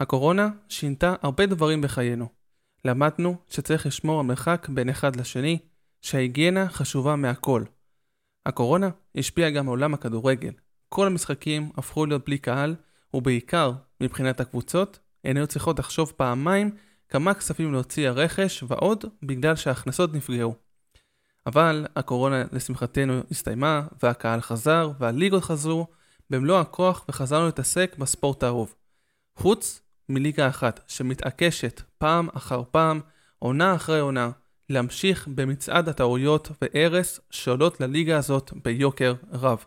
הקורונה שינתה הרבה דברים בחיינו. למדנו שצריך לשמור על מרחק בין אחד לשני, שההיגיינה חשובה מהכל. הקורונה השפיעה גם על עולם הכדורגל. כל המשחקים הפכו להיות בלי קהל, ובעיקר, מבחינת הקבוצות, הן היו צריכות לחשוב פעמיים כמה כספים להוציא הרכש ועוד, בגלל שההכנסות נפגעו. אבל הקורונה לשמחתנו הסתיימה, והקהל חזר, והליגות חזרו במלוא הכוח וחזרנו להתעסק בספורט האהוב. חוץ מליגה אחת שמתעקשת פעם אחר פעם, עונה אחרי עונה, להמשיך במצעד הטעויות והרס שעולות לליגה הזאת ביוקר רב.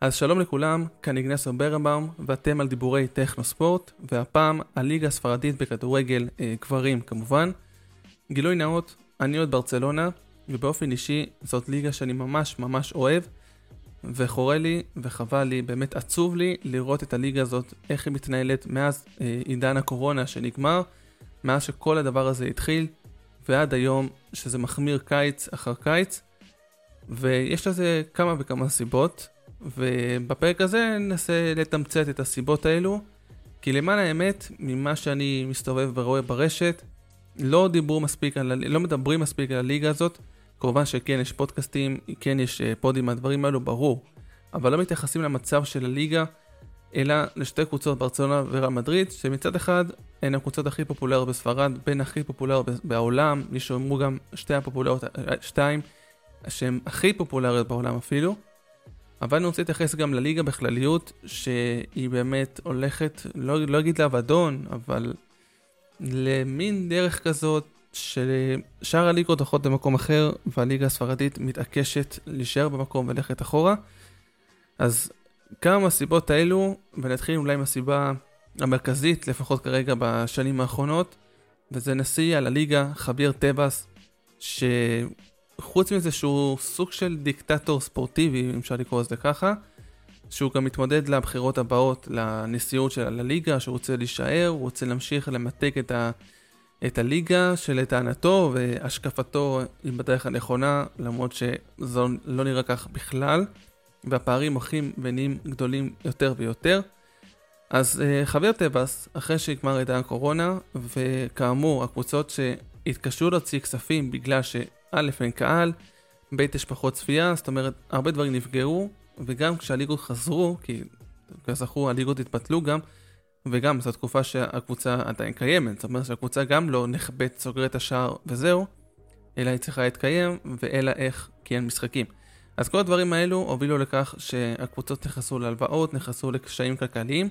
אז שלום לכולם, כאן איגנסו ברנבאום, ואתם על דיבורי טכנו ספורט, והפעם הליגה הספרדית בכדורגל אה, גברים כמובן. גילוי נאות, אני עוד ברצלונה, ובאופן אישי זאת ליגה שאני ממש ממש אוהב, וחורה לי וחבל לי, באמת עצוב לי לראות את הליגה הזאת, איך היא מתנהלת מאז אה, עידן הקורונה שנגמר, מאז שכל הדבר הזה התחיל, ועד היום שזה מחמיר קיץ אחר קיץ, ויש לזה כמה וכמה סיבות. ובפרק הזה ננסה לתמצת את הסיבות האלו, כי למען האמת, ממה שאני מסתובב ורואה ברשת, לא דיברו מספיק, על, לא מדברים מספיק על הליגה הזאת. כמובן שכן, יש פודקאסטים, כן יש אה, פודים מהדברים האלו, ברור. אבל לא מתייחסים למצב של הליגה, אלא לשתי קבוצות, ברצלונה ורעל מדריד, שמצד אחד הן הקבוצות הכי פופולריות בספרד, בין הכי פופולריות בעולם, יש שאומרו גם שתי הפופולריות, אה, שתיים, שהן הכי פופולריות בעולם אפילו. אבל אני רוצה להתייחס גם לליגה בכלליות, שהיא באמת הולכת, לא, לא אגיד לאבדון, אבל למין דרך כזאת ששאר הליגות הולכות למקום אחר, והליגה הספרדית מתעקשת להישאר במקום וללכת אחורה. אז כמה מהסיבות האלו, ונתחיל אולי עם הסיבה המרכזית, לפחות כרגע בשנים האחרונות, וזה נשיא על הליגה, חביר טבעס, ש... חוץ מזה שהוא סוג של דיקטטור ספורטיבי, אם אפשר לקרוא לזה ככה, שהוא גם מתמודד לבחירות הבאות לנשיאות של הליגה, שהוא רוצה להישאר, הוא רוצה להמשיך למתג את, ה, את הליגה שלטענתו והשקפתו היא בדרך הנכונה, למרות שזה לא נראה כך בכלל, והפערים הולכים ונהיים גדולים יותר ויותר. אז uh, חבר טבעס, אחרי שנגמר עידן הקורונה, וכאמור, הקבוצות שהתקשו להוציא כספים בגלל ש... א', אין קהל, ב', יש פחות צפייה, זאת אומרת, הרבה דברים נפגעו, וגם כשהליגות חזרו, כי כזכור הליגות התבטלו גם, וגם זו תקופה שהקבוצה עדיין קיימת, זאת אומרת שהקבוצה גם לא נחבאת, סוגרת השער וזהו, אלא היא צריכה להתקיים, ואלא איך, כי אין משחקים. אז כל הדברים האלו הובילו לכך שהקבוצות נכנסו להלוואות, נכנסו לקשיים כלכליים.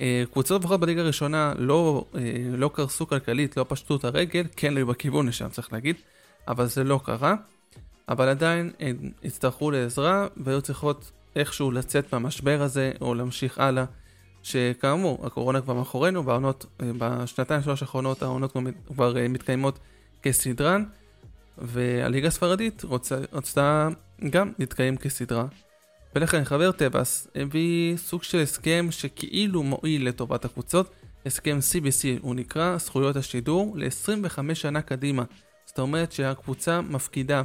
אה, קבוצות לפחות בליגה הראשונה לא, אה, לא קרסו כלכלית, לא פשטו את הרגל, כן היו בכיוון לשם צריך להגיד. אבל זה לא קרה. אבל עדיין הם הצטרכו לעזרה והיו צריכות איכשהו לצאת מהמשבר הזה או להמשיך הלאה. שכאמור, הקורונה כבר מאחורינו, והעונות, אה, בשנתיים שלוש האחרונות העונות כבר אה, מתקיימות כסדרן, והליגה הספרדית רוצה, רצתה גם להתקיים כסדרה. ולכן חבר טבעס הביא סוג של הסכם שכאילו מועיל לטובת הקבוצות, הסכם CBC הוא נקרא זכויות השידור ל-25 שנה קדימה. זאת אומרת שהקבוצה מפקידה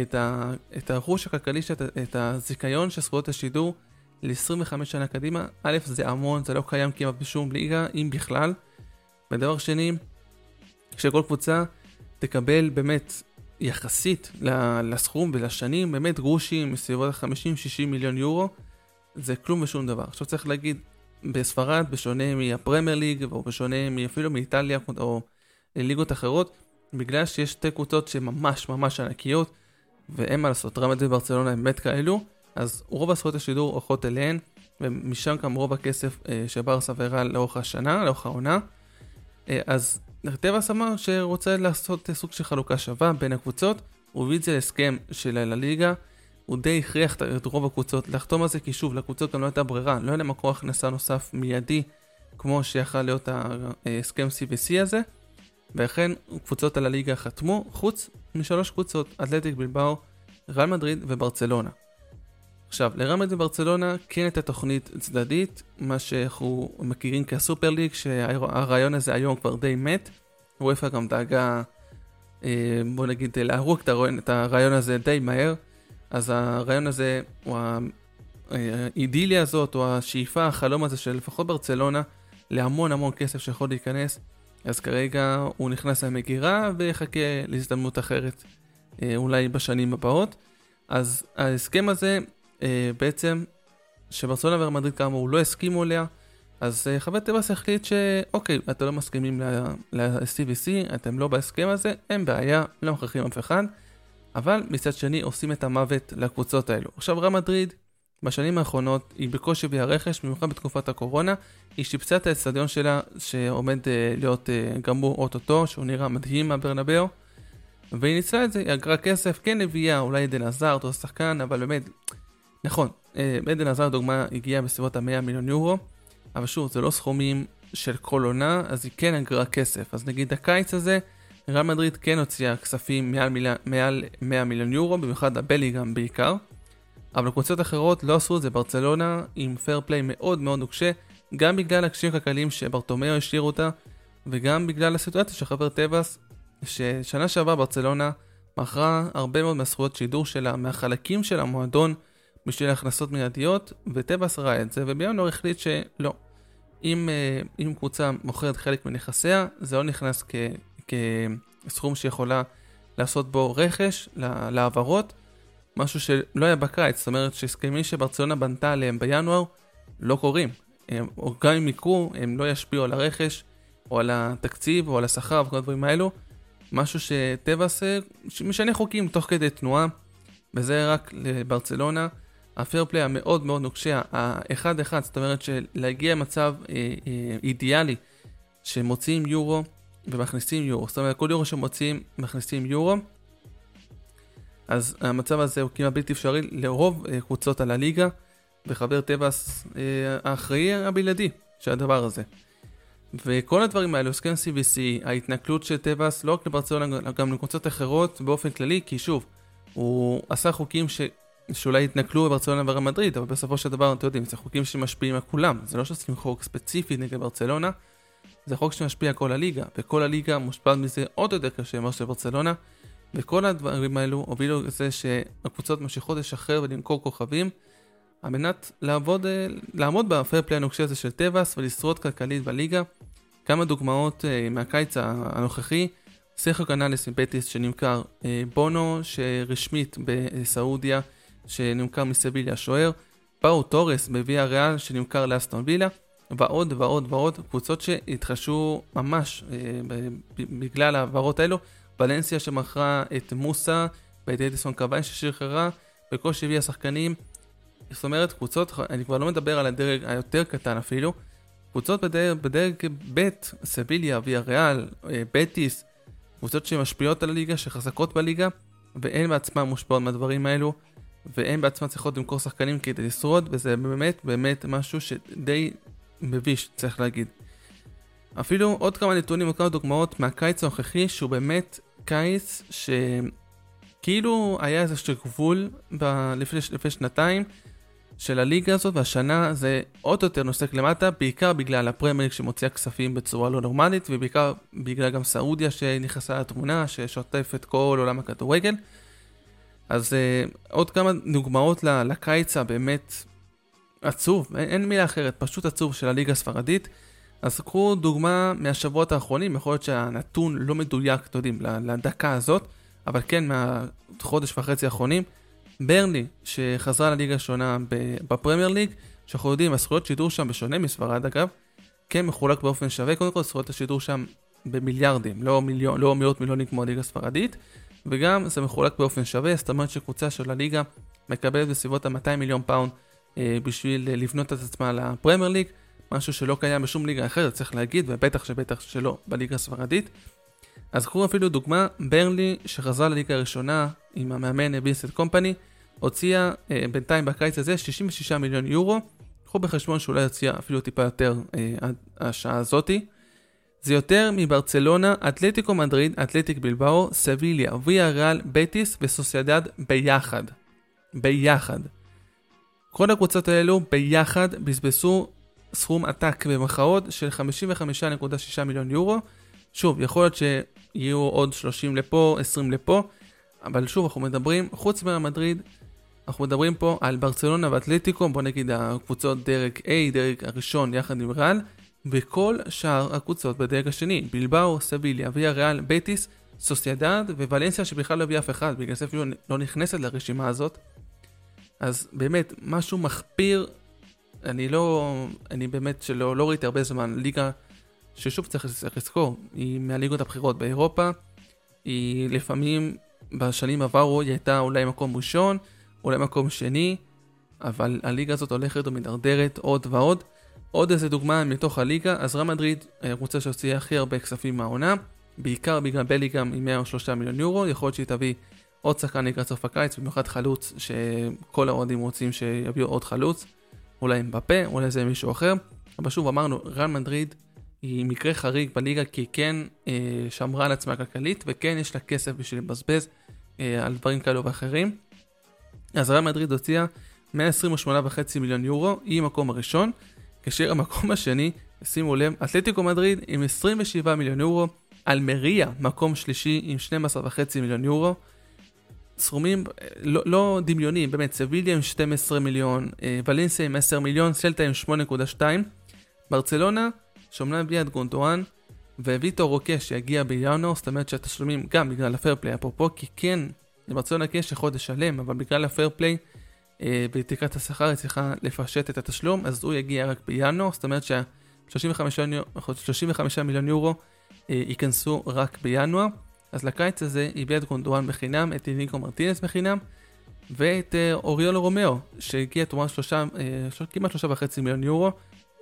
את, ה, את הרכוש הכלכלי, שאת, את הזיכיון של זכויות השידור ל-25 שנה קדימה. א', זה המון, זה לא קיים כמעט בשום ליגה, אם בכלל. ודבר שני, שכל קבוצה תקבל באמת יחסית לסכום ולשנים, באמת גרושים מסביבות ה-50-60 מיליון יורו, זה כלום ושום דבר. עכשיו צריך להגיד, בספרד, בשונה מהפרמייר ליג, או בשונה אפילו מאיטליה או ליגות אחרות, בגלל שיש שתי קבוצות שהן ממש ענקיות, ואין מה לעשות, רמת וברצלונה הם באמת כאלו, אז רוב הזכויות השידור הולכות אליהן, ומשם גם רוב הכסף אה, שברסה והראה לאורך השנה, לאורך העונה. אה, אז טבעס אמר שרוצה לעשות סוג של חלוקה שווה בין הקבוצות, הוא הביא את זה להסכם של הליגה, הוא די הכריח את רוב הקבוצות לחתום על זה, כי שוב, לקבוצות גם לא הייתה ברירה, לא היה להם מקור הכנסה נוסף מיידי, כמו שיכל להיות ההסכם CVC הזה. ולכן קבוצות על הליגה חתמו, חוץ משלוש קבוצות, אתלטיק בלבאו, ריאל מדריד וברצלונה. עכשיו, לרמת וברצלונה כן הייתה תוכנית צדדית, מה שאנחנו מכירים כסופר ליג, שהרעיון הזה היום כבר די מת. וופא גם דאגה, אה, בוא נגיד, להרוג את הרעיון הזה די מהר. אז הרעיון הזה, או האידיליה הזאת, או השאיפה, החלום הזה של לפחות ברצלונה, להמון המון כסף שיכול להיכנס, אז כרגע הוא נכנס למגירה ויחכה להזדמנות אחרת, אה, אולי בשנים הבאות. אז ההסכם הזה, אה, בעצם, שברצלונה ומדריד כאמור לא הסכימו אליה, אז אה, חבר טבעס החליט שאוקיי, אתם לא מסכימים ל-CVC, אתם לא בהסכם הזה, אין בעיה, לא מכריחים אף אחד, אבל מצד שני עושים את המוות לקבוצות האלו. עכשיו רם מדריד, בשנים האחרונות היא בקושי הביאה רכש, במיוחד בתקופת הקורונה, היא שיפצה את האצטדיון שלה שעומד uh, להיות uh, גמור אוטוטו, שהוא נראה מדהים מהברנבאו, והיא ניצלה את זה, היא אגרה כסף, כן הביאה אולי עדן עזר, אותו שחקן, אבל באמת, נכון, עדן עזר דוגמה הגיעה בסביבות ה-100 מיליון יורו, אבל שוב, זה לא סכומים של כל עונה, אז היא כן אגרה כסף. אז נגיד הקיץ הזה, ריאל מדריד כן הוציאה כספים מעל, מיל... מעל 100 מיליון יורו, במיוחד הבליגאם בעיקר. אבל קבוצות אחרות לא עשו את זה, ברצלונה עם פייר פליי מאוד מאוד נוקשה, גם בגלל הקשיים הכלכליים שברטומיאו השאיר אותה, וגם בגלל הסיטואציה של חבר טבעס, ששנה שעברה ברצלונה מכרה הרבה מאוד מהזכויות שידור שלה, מהחלקים של המועדון, בשביל הכנסות מיידיות, וטבעס ראה את זה, ובינואר החליט שלא. אם, אה, אם קבוצה מוכרת חלק מנכסיה, זה לא נכנס כ, כסכום שיכולה לעשות בו רכש להעברות, משהו שלא היה בקיץ, זאת אומרת שהסכמים שברצלונה בנתה עליהם בינואר לא קורים. הם, או גם אם יקרו, הם לא ישפיעו על הרכש, או על התקציב, או על השכר וכל הדברים האלו. משהו שטבעס משנה חוקים תוך כדי תנועה, וזה רק לברצלונה. הפייר המאוד מאוד נוקשה, האחד אחד, זאת אומרת שלהגיע למצב אה, אה, אידיאלי שמוציאים יורו ומכניסים יורו, זאת אומרת כל יורו שמוציאים מכניסים יורו, אז המצב הזה הוא כמעט בלתי אפשרי לרוב אה, קבוצות על הליגה, וחבר טבעס אה, האחראי הבלעדי של הדבר הזה. וכל הדברים האלו, הסכם CVC, ההתנכלות של טבעס, לא רק לברצלונה, גם לקבוצות אחרות באופן כללי, כי שוב, הוא עשה חוקים ש... שאולי התנכלו בברצלונה וריאל מדריד, אבל בסופו של דבר, אתם יודעים, זה חוקים שמשפיעים על כולם. זה לא שעושים חוק ספציפי נגד ברצלונה, זה חוק שמשפיע על כל הליגה, וכל הליגה מושפעת מזה עוד יותר קשה מאשר ברצלונה, וכל הדברים האלו הובילו לזה שהקבוצות ממשיכות לשחרר ולמכור כוכבים, על מנת לעבוד, אה, לעמוד בפייר פליי הנוקשה הזה של טבעס ולשרוד כלכלית בליגה. כמה דוגמאות אה, מהקיץ הנוכחי, סרחיו קנאלס מבטיס שנמכר, אה, בונו שרשמית בסעודיה, שנמכר מסביליה השוער, פאו טורס מוויאריאל שנמכר לאסטון וילה, ועוד ועוד ועוד קבוצות שהתחשו ממש בגלל ההעברות האלו. ולנסיה שמכרה את מוסה בידי אדיסון קוואי ששחררה, בקושי הביאה שחקנים. זאת אומרת קבוצות, אני כבר לא מדבר על הדרג היותר קטן אפילו, קבוצות בדרג, בדרג ב', סביליה, ויה ריאל, אה, בטיס, קבוצות שמשפיעות על הליגה, שחזקות בליגה, והן בעצמן מושפעות מהדברים האלו. והן בעצמן צריכות למכור שחקנים כדי לשרוד, וזה באמת באמת משהו שדי מביש, צריך להגיד. אפילו עוד כמה נתונים, עוד כמה דוגמאות מהקיץ הנוכחי, שהוא באמת קיץ שכאילו היה איזשהו גבול ב... לפני, לפני שנתיים של הליגה הזאת, והשנה זה עוד יותר נוסק למטה, בעיקר בגלל הפרמייר שמוציאה כספים בצורה לא נורמלית, ובעיקר בגלל גם סעודיה שנכנסה לתמונה, ששוטף את כל עולם הכדורגל. אז uh, עוד כמה דוגמאות לקיץ הבאמת עצוב, אין, אין מילה אחרת, פשוט עצוב של הליגה הספרדית. אז קחו דוגמה מהשבועות האחרונים, יכול להיות שהנתון לא מדויק, אתם יודעים, לדקה הזאת, אבל כן מהחודש וחצי האחרונים. ברנלי, שחזרה לליגה הראשונה בפרמייר ליג, שאנחנו יודעים, הזכויות שידור שם, בשונה מספרד אגב, כן מחולק באופן שווה, קודם כל זכויות השידור שם במיליארדים, לא, מיליון, לא מאות מיליונים כמו הליגה הספרדית. וגם זה מחולק באופן שווה, זאת אומרת שקבוצה של הליגה מקבלת בסביבות ה-200 מיליון פאונד אה, בשביל לבנות את עצמה לפרמייר ליג, משהו שלא קיים בשום ליגה אחרת, צריך להגיד, ובטח שבטח שלא בליגה הספרדית. אז קחו אפילו דוגמה, ברנלי שחזרה לליגה הראשונה עם המאמן בינסט קומפני, הוציאה אה, בינתיים בקיץ הזה 66 מיליון יורו, קחו בחשבון שאולי הוציאה אפילו טיפה יותר אה, עד השעה הזאתי. זה יותר מברצלונה, אתלטיקו מדריד, אתלטיק בלבאו, סביליה, ויה ריאל, בטיס וסוסיידד ביחד. ביחד. כל הקבוצות האלו ביחד בזבזו סכום עתק במרכאות של 55.6 מיליון יורו. שוב, יכול להיות שיהיו עוד 30 לפה, 20 לפה, אבל שוב, אנחנו מדברים, חוץ מהמדריד, אנחנו מדברים פה על ברצלונה ואתלטיקו, בוא נגיד הקבוצות דרג A, דרג הראשון יחד עם ריאל, וכל שאר הקבוצות בדרג השני, בלבאו, סביליה, ויה ריאל, בטיס, סוסיידד וולנסיה שבכלל לא הביא אף אחד, בגלל זה אפילו לא נכנסת לרשימה הזאת. אז באמת, משהו מחפיר, אני לא, אני באמת שלא לא ראיתי הרבה זמן, ליגה ששוב צריך, צריך לזכור, היא מהליגות הבכירות באירופה, היא לפעמים בשנים עברו היא הייתה אולי מקום ראשון, אולי מקום שני, אבל הליגה הזאת הולכת ומידרדרת עוד ועוד. עוד איזה דוגמה מתוך הליגה, אז רם מדריד רוצה שהוציאה הכי הרבה כספים מהעונה, בעיקר בגלל בליגאם עם 103 מיליון יורו, יכול להיות שהיא תביא עוד שחקן לקראת סוף הקיץ, במיוחד חלוץ שכל האוהדים רוצים שיביאו עוד חלוץ, אולי עם בפה, אולי זה מישהו אחר, אבל שוב אמרנו, רן מדריד היא מקרה חריג בליגה כי כן אה, שמרה על עצמה כלכלית וכן יש לה כסף בשביל לבזבז אה, על דברים כאלו ואחרים. אז רן מדריד הוציאה 128.5 מיליון יורו, היא המקום הראשון, כאשר המקום השני, שימו לב, אתלטיקו מדריד עם 27 מיליון יורו, אלמריה מקום שלישי עם 12.5 מיליון יורו. סכומים לא, לא דמיוניים, באמת, סביליה עם 12 מיליון, אה, ולנסיה עם 10 מיליון, סלטה עם 8.2, ברצלונה, שאומנם הביאה את גונדואן, וויטור רוקה שיגיע בינואר, זאת אומרת שהתשלומים גם בגלל הפייר אפרופו, כי כן, לברצלונה כן יש חודש שלם, אבל בגלל הפייר פליי, אה, בתקרת השכר היא צריכה לפשט את התשלום, אז הוא יגיע רק בינואר, זאת אומרת שה-35 מיליון יורו אה, ייכנסו רק בינואר. אז לקיץ הזה הביא את גונדואן בחינם, את איניגו מרטינס בחינם, ואת אה, אוריול רומאו, שהגיע תמורת שלושה, אה, כמעט שלושה וחצי מיליון יורו.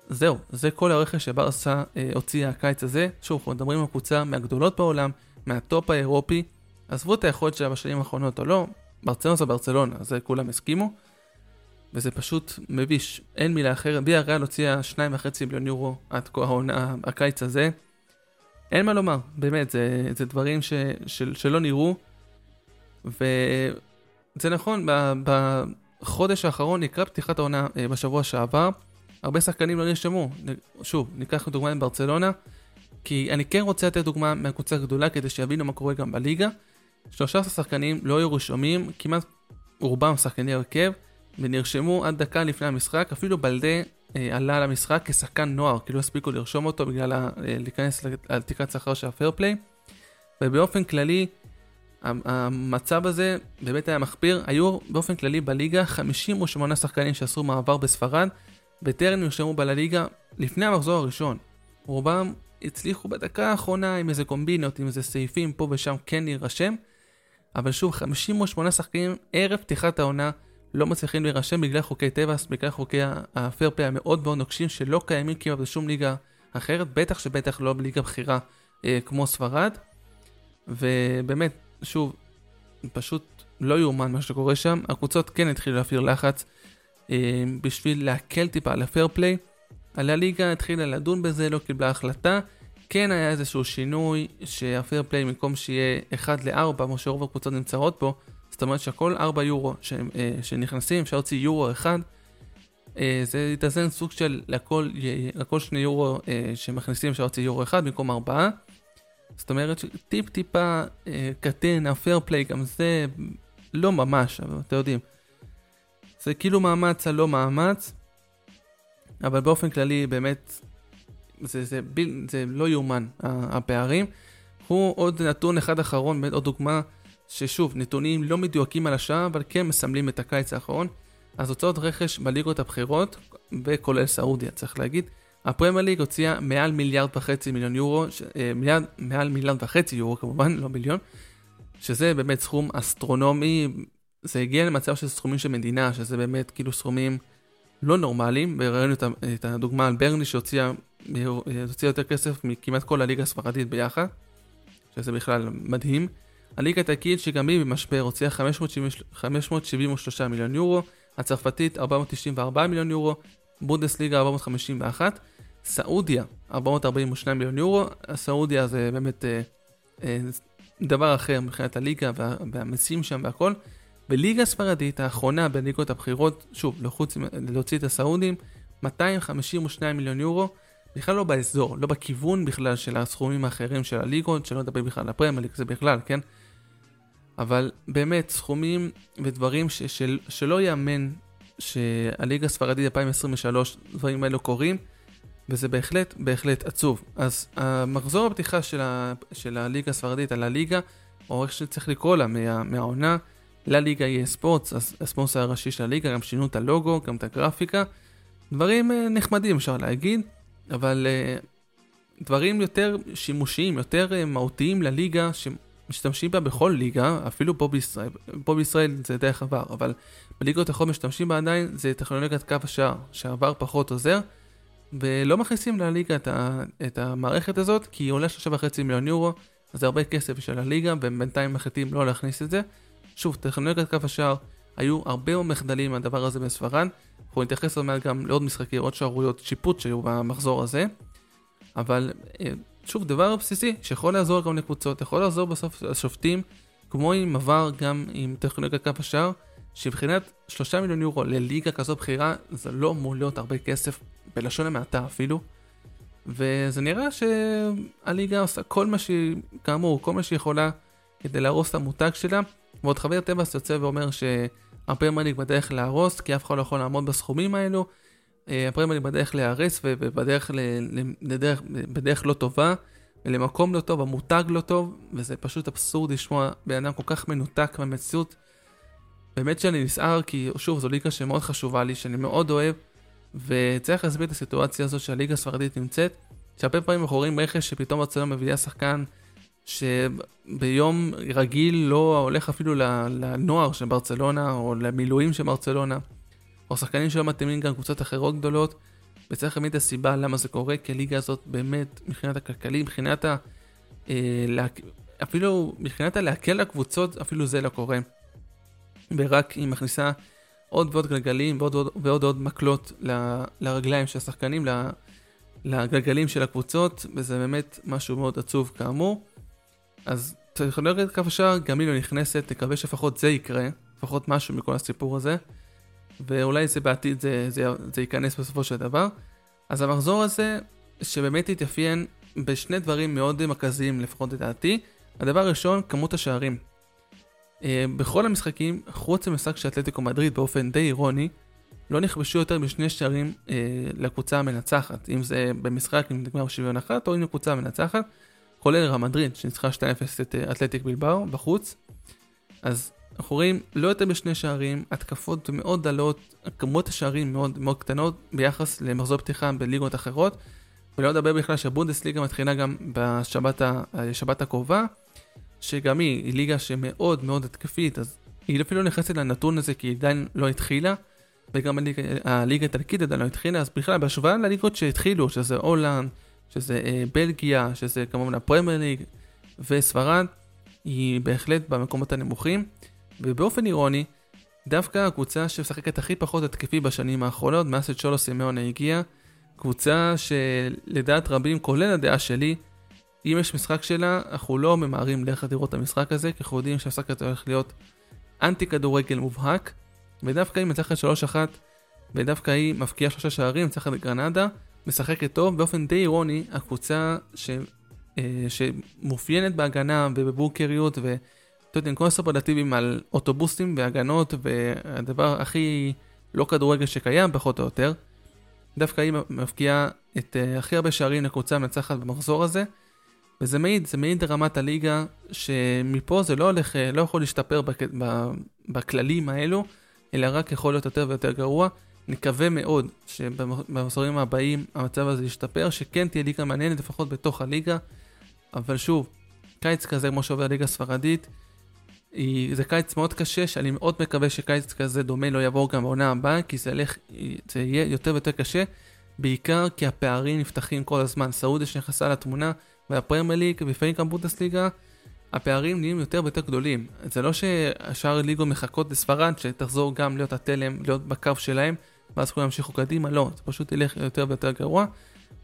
זהו, זה כל הרכש שברסה אה, הוציאה הקיץ הזה. שוב, אנחנו מדברים על קבוצה מהגדולות בעולם, מהטופ האירופי. עזבו את היכולת שלה בשנים האחרונות או לא, ברצלונה זה ברצלונה, זה כולם הסכימו. וזה פשוט מביש, אין מילה אחרת. ביה ריאל הוציאה 2.5 מיליון יורו עד כה העונה, הקיץ הזה. אין מה לומר, באמת, זה, זה דברים ש, של, שלא נראו. וזה נכון, ב, בחודש האחרון, לקראת פתיחת העונה אה, בשבוע שעבר, הרבה שחקנים לא נרשמו. שוב, ניקח דוגמא ברצלונה, כי אני כן רוצה לתת דוגמה מהקבוצה הגדולה כדי שיבינו מה קורה גם בליגה. 13 שחקנים לא היו רשומים, כמעט רובם שחקני הרכב, ונרשמו עד דקה לפני המשחק, אפילו בלדה עלה למשחק כשחקן נוער, כאילו הספיקו לרשום אותו בגלל ה, אה, להיכנס על תקרת שכר של הפייר פליי. ובאופן כללי, המצב הזה באמת היה מחפיר. היו באופן כללי בליגה 58 שחקנים שעשו מעבר בספרד, בטרם נרשמו בליגה לפני המחזור הראשון. רובם הצליחו בדקה האחרונה עם איזה קומבינות, עם איזה סעיפים פה ושם כן להירשם. אבל שוב, 58 שחקנים ערב פתיחת העונה לא מצליחים להירשם בגלל חוקי טבעס, בגלל חוקי הפייר המאוד מאוד נוקשים שלא קיימים כמעט בשום ליגה אחרת, בטח שבטח לא בליגה בכירה אה, כמו ספרד. ובאמת, שוב, פשוט לא יאומן מה שקורה שם. הקבוצות כן התחילו להפעיל לחץ אה, בשביל להקל טיפה על הפייר פליי. על הליגה התחילה לדון בזה, לא קיבלה החלטה. כן היה איזשהו שינוי שהפייר פליי במקום שיהיה 1 ל-4, כמו שרוב הקבוצות נמצאות פה, זאת אומרת שעל כל 4 יורו ש, אה, שנכנסים, אפשר להוציא יורו אחד. אה, זה יתאזן סוג של לכל, לכל שני יורו אה, שמכניסים אפשר להוציא יורו אחד במקום 4. זאת אומרת שטיפ טיפה קטן, הפייר פליי גם זה לא ממש, אבל אתם יודעים. זה כאילו מאמץ הלא מאמץ, אבל באופן כללי באמת זה, זה, זה, זה לא יאומן הפערים. הוא עוד נתון אחד אחרון, באמת עוד דוגמה ששוב, נתונים לא מדויקים על השעה, אבל כן מסמלים את הקיץ האחרון. אז הוצאות רכש בליגות הבכירות, וכולל סעודיה, צריך להגיד. הפרמייר ליג הוציאה מעל מיליארד וחצי מיליון יורו, ש... אה, מיליארד, מעל מיליארד וחצי יורו כמובן, לא מיליון, שזה באמת סכום אסטרונומי, זה הגיע למצב של סכומים של מדינה, שזה באמת כאילו סכומים לא נורמליים, וראינו את הדוגמה על ברני שהוציאה יותר כסף מכמעט כל הליגה הספרדית ביחד, שזה בכלל מדהים. הליגה האיטלקית שגם היא במשבר הוציאה 573 מיליון יורו, הצרפתית 494 מיליון יורו, בונדסליגה 451, סעודיה 442 מיליון יורו, סעודיה זה באמת אה, אה, דבר אחר מבחינת הליגה וה, והמסים שם והכל, בליגה הספרדית האחרונה בליגות הבכירות, שוב, לחוץ, להוציא את הסעודים, 252 מיליון יורו, בכלל לא באזור, לא בכיוון בכלל של הסכומים האחרים של הליגות, שלא נדבר בכלל על הפרמייליג, זה בכלל, כן? אבל באמת, סכומים ודברים ש- של- שלא ייאמן שהליגה הספרדית 2023, דברים האלו קורים, וזה בהחלט, בהחלט עצוב. אז המחזור הפתיחה של, ה- של הליגה הספרדית על הליגה, או איך שצריך לקרוא לה, מה- מהעונה, לליגה יהיה ספורטס, הספונסר הראשי של הליגה, גם שינו את הלוגו, גם את הגרפיקה. דברים אה, נחמדים אפשר להגיד, אבל אה, דברים יותר שימושיים, יותר אה, מהותיים לליגה, שמשתמשים בה בכל ליגה, אפילו פה בישראל, פה בישראל זה דרך עבר, אבל בליגות החול משתמשים בה עדיין, זה טכנולוגיית קו השער, שעבר פחות עוזר, ולא מכניסים לליגה את, ה, את המערכת הזאת, כי היא עולה 3.5 מיליון יורו, אז זה הרבה כסף של הליגה, והם בינתיים מחליטים לא להכניס את זה. שוב, טכנולוגיית קו השער, היו הרבה מאוד מחדלים מהדבר הזה בספרד, אנחנו נתייחס עוד מעט גם לעוד משחקים, עוד שערוריות שיפוט שהיו במחזור הזה. אבל אה, שוב, דבר בסיסי שיכול לעזור גם לקבוצות, יכול לעזור בסוף לשופטים, כמו עם עבר גם עם טכנולוגיית קו השער, שמבחינת שלושה מיליון יורו לליגה כזו בכירה, זה לא אמור להיות הרבה כסף, בלשון המעטה אפילו. וזה נראה שהליגה עושה כל מה שהיא, כאמור, כל מה שהיא יכולה כדי להרוס את המותג שלה. ועוד חאבייר טבאס יוצא ואומר שהפרמייר ליג בדרך להרוס, כי אף אחד לא יכול לעמוד בסכומים האלו. הפרמייר ליג בדרך להיהרס ובדרך לא טובה, למקום לא טוב, המותג לא טוב, וזה פשוט אבסורד לשמוע בן אדם כל כך מנותק מהמציאות. באמת שאני נסער, כי שוב, זו ליגה שמאוד חשובה לי, שאני מאוד אוהב, וצריך להסביר את הסיטואציה הזו שהליגה הספרדית נמצאת, שהרבה פעמים אנחנו רואים רכש שפתאום ברצלונה מביאה שחקן שביום רגיל לא הולך אפילו לנוער של ברצלונה, או למילואים של ברצלונה. או שחקנים שלא מתאימים גם קבוצות אחרות גדולות, וצריך להבין את הסיבה למה זה קורה, כי הליגה הזאת באמת, מבחינת הכלכלי, מבחינת ה... אה, לה, אפילו מבחינת הלהקל לקבוצות, אפילו זה לא קורה. ורק היא מכניסה עוד ועוד גלגלים ועוד ועוד, ועוד, ועוד מקלות ל, לרגליים של השחקנים, לגלגלים של הקבוצות, וזה באמת משהו מאוד עצוב כאמור. אז טכנולוגיית כף השער גם היא לא נכנסת, נקווה שלפחות זה יקרה, לפחות משהו מכל הסיפור הזה. ואולי זה בעתיד זה, זה, זה ייכנס בסופו של דבר. אז המחזור הזה, שבאמת התאפיין בשני דברים מאוד מרכזיים לפחות לדעתי. הדבר הראשון, כמות השערים. Uh, בכל המשחקים, חוץ ממשחק של אתלטיקו מדריד באופן די אירוני, לא נכבשו יותר משני שערים uh, לקבוצה המנצחת, אם זה במשחק עם נגמר שוויון אחת או עם הקבוצה המנצחת, כולל רמדריד שניצחה 2-0 את uh, אתלטיק בלבאו בחוץ. אז אנחנו רואים לא יותר בשני שערים, התקפות מאוד דלות, כמות השערים מאוד מאוד קטנות ביחס למחזור פתיחה בליגות אחרות, ולא לדבר בכלל שהבונדסליגה מתחילה גם בשבת הקרובה, שגם היא, היא ליגה שמאוד מאוד התקפית, אז היא אפילו לא נכנסת לנתון הזה כי היא עדיין לא התחילה, וגם הליגה, הליגה האיטלקית עדיין לא התחילה, אז בכלל בהשוואה לליגות שהתחילו, שזה הולנד, שזה אה, בלגיה, שזה כמובן הפרמייר ליג וספרד, היא בהחלט במקומות הנמוכים. ובאופן אירוני, דווקא הקבוצה שמשחקת הכי פחות התקפי בשנים האחרונות, מאז שצ'ולו סימאונה הגיע, קבוצה שלדעת רבים, כולל הדעה שלי, אם יש משחק שלה, אנחנו לא ממהרים ללכת לראות את המשחק הזה, כי אנחנו יודעים שהמשחק הזה הולך להיות אנטי כדורגל מובהק, ודווקא היא מצחת 3-1, ודווקא היא מפקיעה שלושה שערים, מצחת גרנדה, משחקת טוב, באופן די אירוני, הקבוצה ש... אה, שמאופיינת בהגנה ובבורקריות ו... אתה יודע, כל הסופרלטיבים על אוטובוסים והגנות והדבר הכי לא כדורגל שקיים פחות או יותר. דווקא היא מפקיעה את uh, הכי הרבה שערים לקבוצה המנצחת במחזור הזה. וזה מעיד, זה מעיד לרמת הליגה שמפה זה לא הולך, לא יכול להשתפר בק, ב, בכללים האלו, אלא רק יכול להיות יותר ויותר גרוע. נקווה מאוד שבמחזורים הבאים המצב הזה ישתפר, שכן תהיה ליגה מעניינת לפחות בתוך הליגה. אבל שוב, קיץ כזה כמו שעובר ליגה ספרדית, זה קיץ מאוד קשה, שאני מאוד מקווה שקיץ כזה דומה לא יעבור גם בעונה הבאה, כי זה, ילך, זה יהיה יותר ויותר קשה, בעיקר כי הפערים נפתחים כל הזמן. סעודיה שנכנסה לתמונה, והפרמייר ליג, ולפעמים גם בונדסליגה, הפערים נהיים יותר ויותר גדולים. זה לא שהשאר ליגות מחכות לספרד, שתחזור גם להיות התלם, להיות בקו שלהם, ואז כולם ימשיכו קדימה, לא, זה פשוט ילך יותר ויותר גרוע.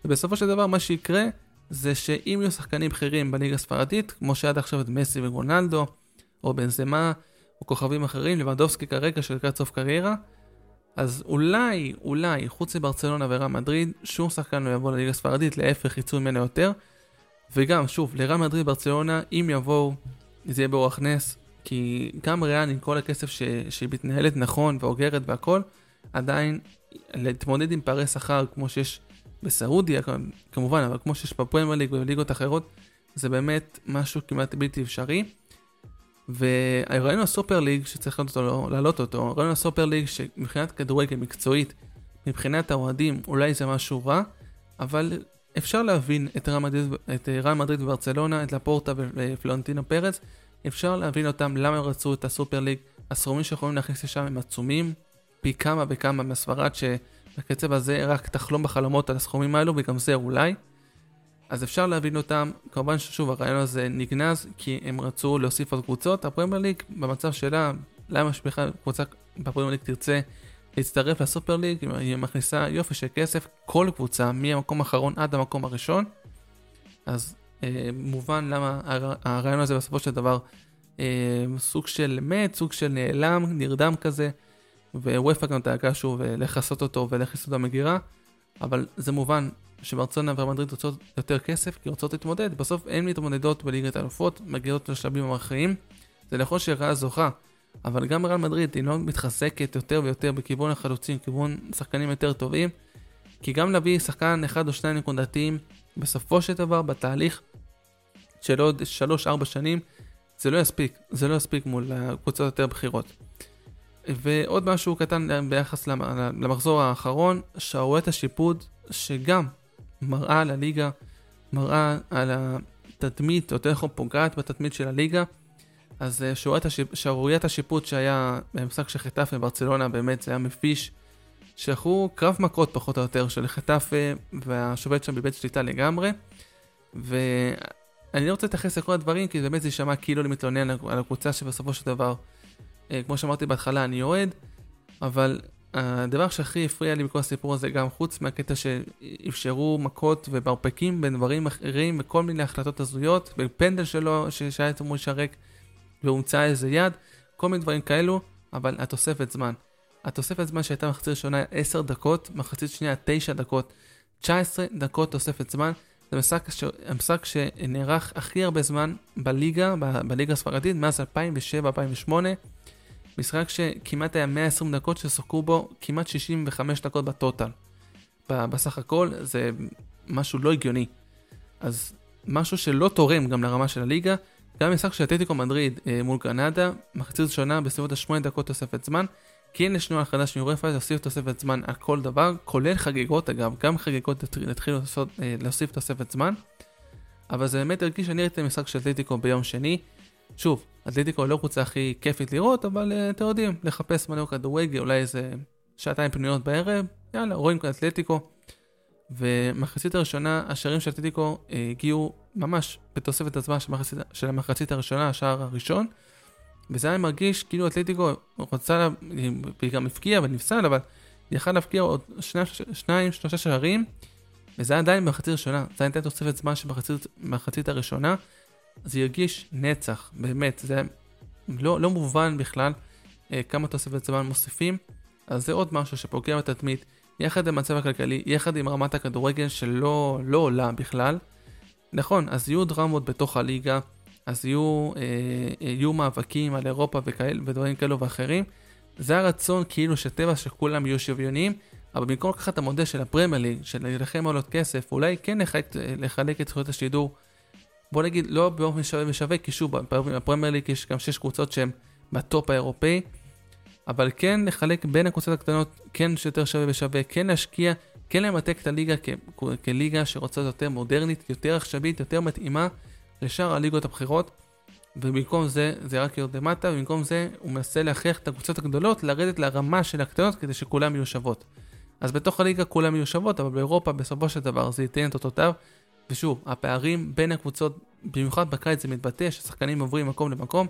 ובסופו של דבר מה שיקרה, זה שאם יהיו שחקנים בכירים בליגה הספרדית, כמו שעד עכשיו את מסי וגונלדו, או בנזמה, או כוכבים אחרים, לבנדובסקי כרגע של לקראת סוף קריירה. אז אולי, אולי, חוץ מברצלונה ורע מדריד, שום שחקן לא יבוא לליגה הספרדית, להפך יצאו ממנו יותר. וגם, שוב, לרע מדריד ברצלונה, אם יבואו, זה יהיה באורח נס, כי גם ריאל עם כל הכסף ש... שהיא מתנהלת נכון ואוגרת והכל, עדיין להתמודד עם פערי שכר כמו שיש בסעודיה כמובן, אבל כמו שיש בפרמייר ליג ובליגות אחרות, זה באמת משהו כמעט בלתי אפשרי. וראינו הסופר ליג שצריך להעלות אותו, ראינו הסופר ליג שמבחינת כדורגל מקצועית, מבחינת האוהדים אולי זה משהו רע, אבל אפשר להבין את רעל מדריד וברצלונה, את לפורטה ופלונטינו פרץ, אפשר להבין אותם למה הם רצו את הסופר ליג, הסכומים שיכולים להכניס לשם הם עצומים, פי כמה וכמה מהספרד שבקצב הזה רק תחלום בחלומות על הסכומים האלו וגם זה אולי. אז אפשר להבין אותם, כמובן ששוב הרעיון הזה נגנז כי הם רצו להוסיף עוד קבוצות, הפרמייר ליג במצב שלה, למה שבכלל קבוצה בפרמייר ליג תרצה להצטרף לסופר ליג, היא מכניסה יופי של כסף, כל קבוצה מהמקום האחרון עד המקום הראשון, אז אה, מובן למה הרעיון הזה בסופו של דבר אה, סוג של מת, סוג של נעלם, נרדם כזה, ווופא גם דאגה שוב לכסות אותו ולכסות את המגירה, אבל זה מובן שברצונה ומדריד רוצות יותר כסף כי רוצות להתמודד, בסוף הן מתמודדות בליגת האלופות, מגיעות לשלבים המכריעים. זה נכון שריאל זוכה, אבל גם ריאל מדריד היא לא מתחזקת יותר ויותר בכיוון החלוצים, כיוון שחקנים יותר טובים, כי גם להביא שחקן אחד או שניים נקודתיים, בסופו של דבר בתהליך של עוד 3-4 שנים, זה לא יספיק, זה לא יספיק מול הקבוצות יותר בכירות. ועוד משהו קטן ביחס למחזור האחרון, שערוריות השיפוט שגם מראה על הליגה, מראה על התדמית, או יותר נכון פוגעת בתדמית של הליגה. אז אה, שערוריית השיפוט שהיה במשחק של חטאפה בברצלונה, באמת זה היה מפיש. שלחו קרב מכות פחות או יותר של חטאפה, והשופט שם בבית שליטה לגמרי. ואני לא רוצה להתייחס לכל הדברים, כי באמת זה יישמע כאילו אני מתלונן על הקבוצה שבסופו של דבר, אה, כמו שאמרתי בהתחלה, אני יורד, אבל הדבר שהכי הפריע לי בכל הסיפור הזה, גם חוץ מהקטע שאפשרו מכות וברפקים בין דברים אחרים וכל מיני החלטות הזויות, ופנדל שלו שהיה אתמול מול ריק והומצא איזה יד, כל מיני דברים כאלו, אבל התוספת זמן. התוספת זמן שהייתה מחצית ראשונה 10 דקות, מחצית שנייה 9 דקות, 19 דקות תוספת זמן. זה משחק, ש... המשחק שנערך הכי הרבה זמן בליגה, ב... בליגה הספרדית, מאז 2007-2008. משחק שכמעט היה 120 דקות ששחקו בו כמעט 65 דקות בטוטל. בסך הכל זה משהו לא הגיוני. אז משהו שלא תורם גם לרמה של הליגה. גם משחק של אתטיקו מדריד אה, מול גרנדה, מחצית ראשונה בסביבות ה-8 דקות תוספת זמן. כן יש נוהל חדש מיורפה להוסיף תוספת זמן על כל דבר, כולל חגיגות אגב, גם חגיגות התחילו אה, להוסיף תוספת זמן. אבל זה באמת הרגיש שאני ראיתי את המשחק של אתטיקו ביום שני. שוב, אתלטיקו לא קבוצה הכי כיפית לראות, אבל uh, אתם יודעים, לחפש מלא כדורגל, אולי איזה שעתיים פנויות בערב, יאללה, רואים כאן אתלטיקו. ומחצית הראשונה, השערים של אתלטיקו uh, הגיעו ממש בתוספת הזמן של, מחצית, של המחצית הראשונה, השער הראשון. וזה היה מרגיש כאילו אתלטיקו רוצה, היא גם הפקיעה ונפסל, אבל היא יכלה להפקיע עוד שניים, שניים, שלושה שערים, וזה היה עדיין במחצית הראשונה. זה הייתה תוספת זמן של מחצית הראשונה. זה ירגיש נצח, באמת, זה לא, לא מובן בכלל אה, כמה תוספת זמן מוסיפים, אז זה עוד משהו שפוגע בתדמית, יחד עם המצב הכלכלי, יחד עם רמת הכדורגל שלא לא עולה בכלל. נכון, אז יהיו דרמות בתוך הליגה, אז יהיו, אה, יהיו מאבקים על אירופה וכאל, ודברים כאלו ואחרים. זה הרצון כאילו שטבע שכולם יהיו שוויוניים, אבל במקום לקחת את המודל של הפרמייר ליג, של להילחם על עוד כסף, אולי כן לחלק, לחלק את זכויות השידור בוא נגיד לא באופן שווה ושווה, כי שוב, בפרמייר ליג יש גם שש קבוצות שהן בטופ האירופאי, אבל כן לחלק בין הקבוצות הקטנות, כן שיותר שווה ושווה, כן להשקיע, כן למתק את הליגה כ- כליגה שרוצה יותר מודרנית, יותר עכשווית, יותר מתאימה לשאר הליגות הבכירות, ובמקום זה, זה רק יורד למטה, ובמקום זה הוא מנסה להכריח את הקבוצות הגדולות לרדת לרמה של הקטנות כדי שכולם יהיו שוות. אז בתוך הליגה כולם יהיו שוות, אבל באירופה בסופו של דבר זה ייתן את אותותיו, ושוב, הפערים בין הקבוצות, במיוחד בקיץ זה מתבטא, ששחקנים עוברים מקום למקום.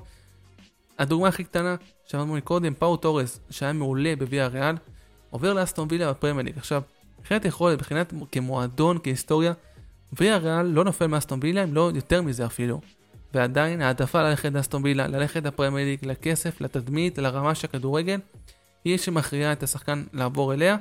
הדוגמה הכי קטנה, שאמרנו קודם, פאו טורס, שהיה מעולה בוויאריאל, עובר לאסטון וילה בפרמייר ליג. עכשיו, מבחינת יכולת, מבחינת כמועדון, כהיסטוריה, ויה ריאל לא נופל מאסטון וילה, אם לא יותר מזה אפילו. ועדיין העדפה ללכת לאסטון וילה, ללכת לפרמייר ליג, לכסף, לתדמית, לרמה של הכדורגל, היא שמכריעה את השחקן לעבור אליה.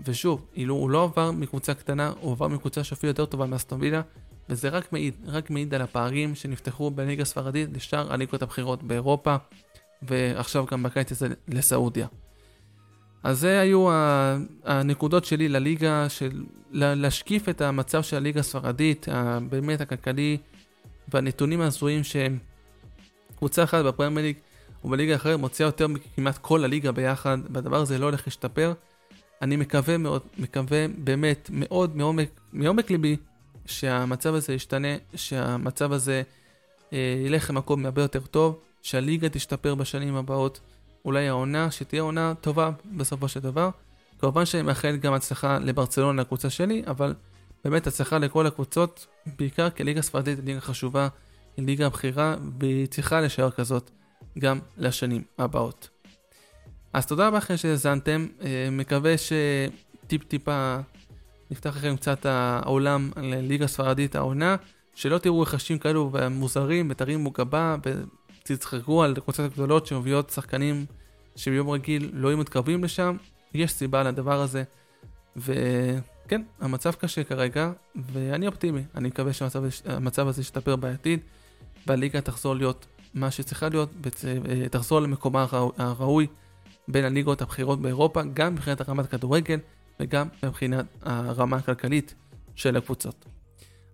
ושוב, אילו הוא לא עבר מקבוצה קטנה, הוא עבר מקבוצה שאפילו יותר טובה מאסטון וילה, וזה רק מעיד, רק מעיד על הפערים שנפתחו בליגה הספרדית לשאר הליגות הבכירות באירופה, ועכשיו גם בקיץ הזה לסעודיה. אז זה היו הנקודות שלי לליגה, של להשקיף את המצב של הליגה הספרדית, באמת הכלכלי, והנתונים ההזויים שקבוצה אחת בפרמייר ליג ובליגה אחרת מוציאה יותר מכמעט כל הליגה ביחד, והדבר הזה לא הולך להשתפר. אני מקווה מאוד, מקווה באמת מאוד מעומק, מעומק ליבי שהמצב הזה ישתנה, שהמצב הזה אה, ילך למקום הרבה יותר טוב, שהליגה תשתפר בשנים הבאות, אולי העונה, שתהיה עונה טובה בסופו של דבר. כמובן שאני מאחל גם הצלחה לברצלונה, לקבוצה שלי, אבל באמת הצלחה לכל הקבוצות, בעיקר כי ליגה ספרדית היא ליגה חשובה, היא ליגה בכירה, והיא צריכה להישאר כזאת גם לשנים הבאות. אז תודה רבה לכם שהאזנתם, אה, מקווה שטיפ טיפה נפתח לכם קצת העולם לליגה ספרדית העונה, שלא תראו רכשים כאלו מוזרים ותרימו גבה ותצחקו על קבוצות הגדולות שמביאות שחקנים שביום רגיל לא היו מתקרבים לשם, יש סיבה לדבר הזה. וכן, המצב קשה כרגע, ואני אופטימי, אני מקווה שהמצב הזה ישתפר בעתיד, והליגה תחזור להיות מה שצריכה להיות, ותחזור למקומה הראוי בין הליגות הבכירות באירופה, גם מבחינת הרמת כדורגל וגם מבחינת הרמה הכלכלית של הקבוצות.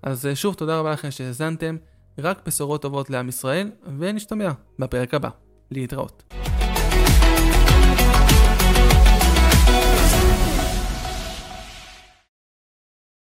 אז אה, שוב, תודה רבה לכם שהאזנתם, רק בשורות טובות לעם ישראל, ונשתמע בפרק הבא. להתראות.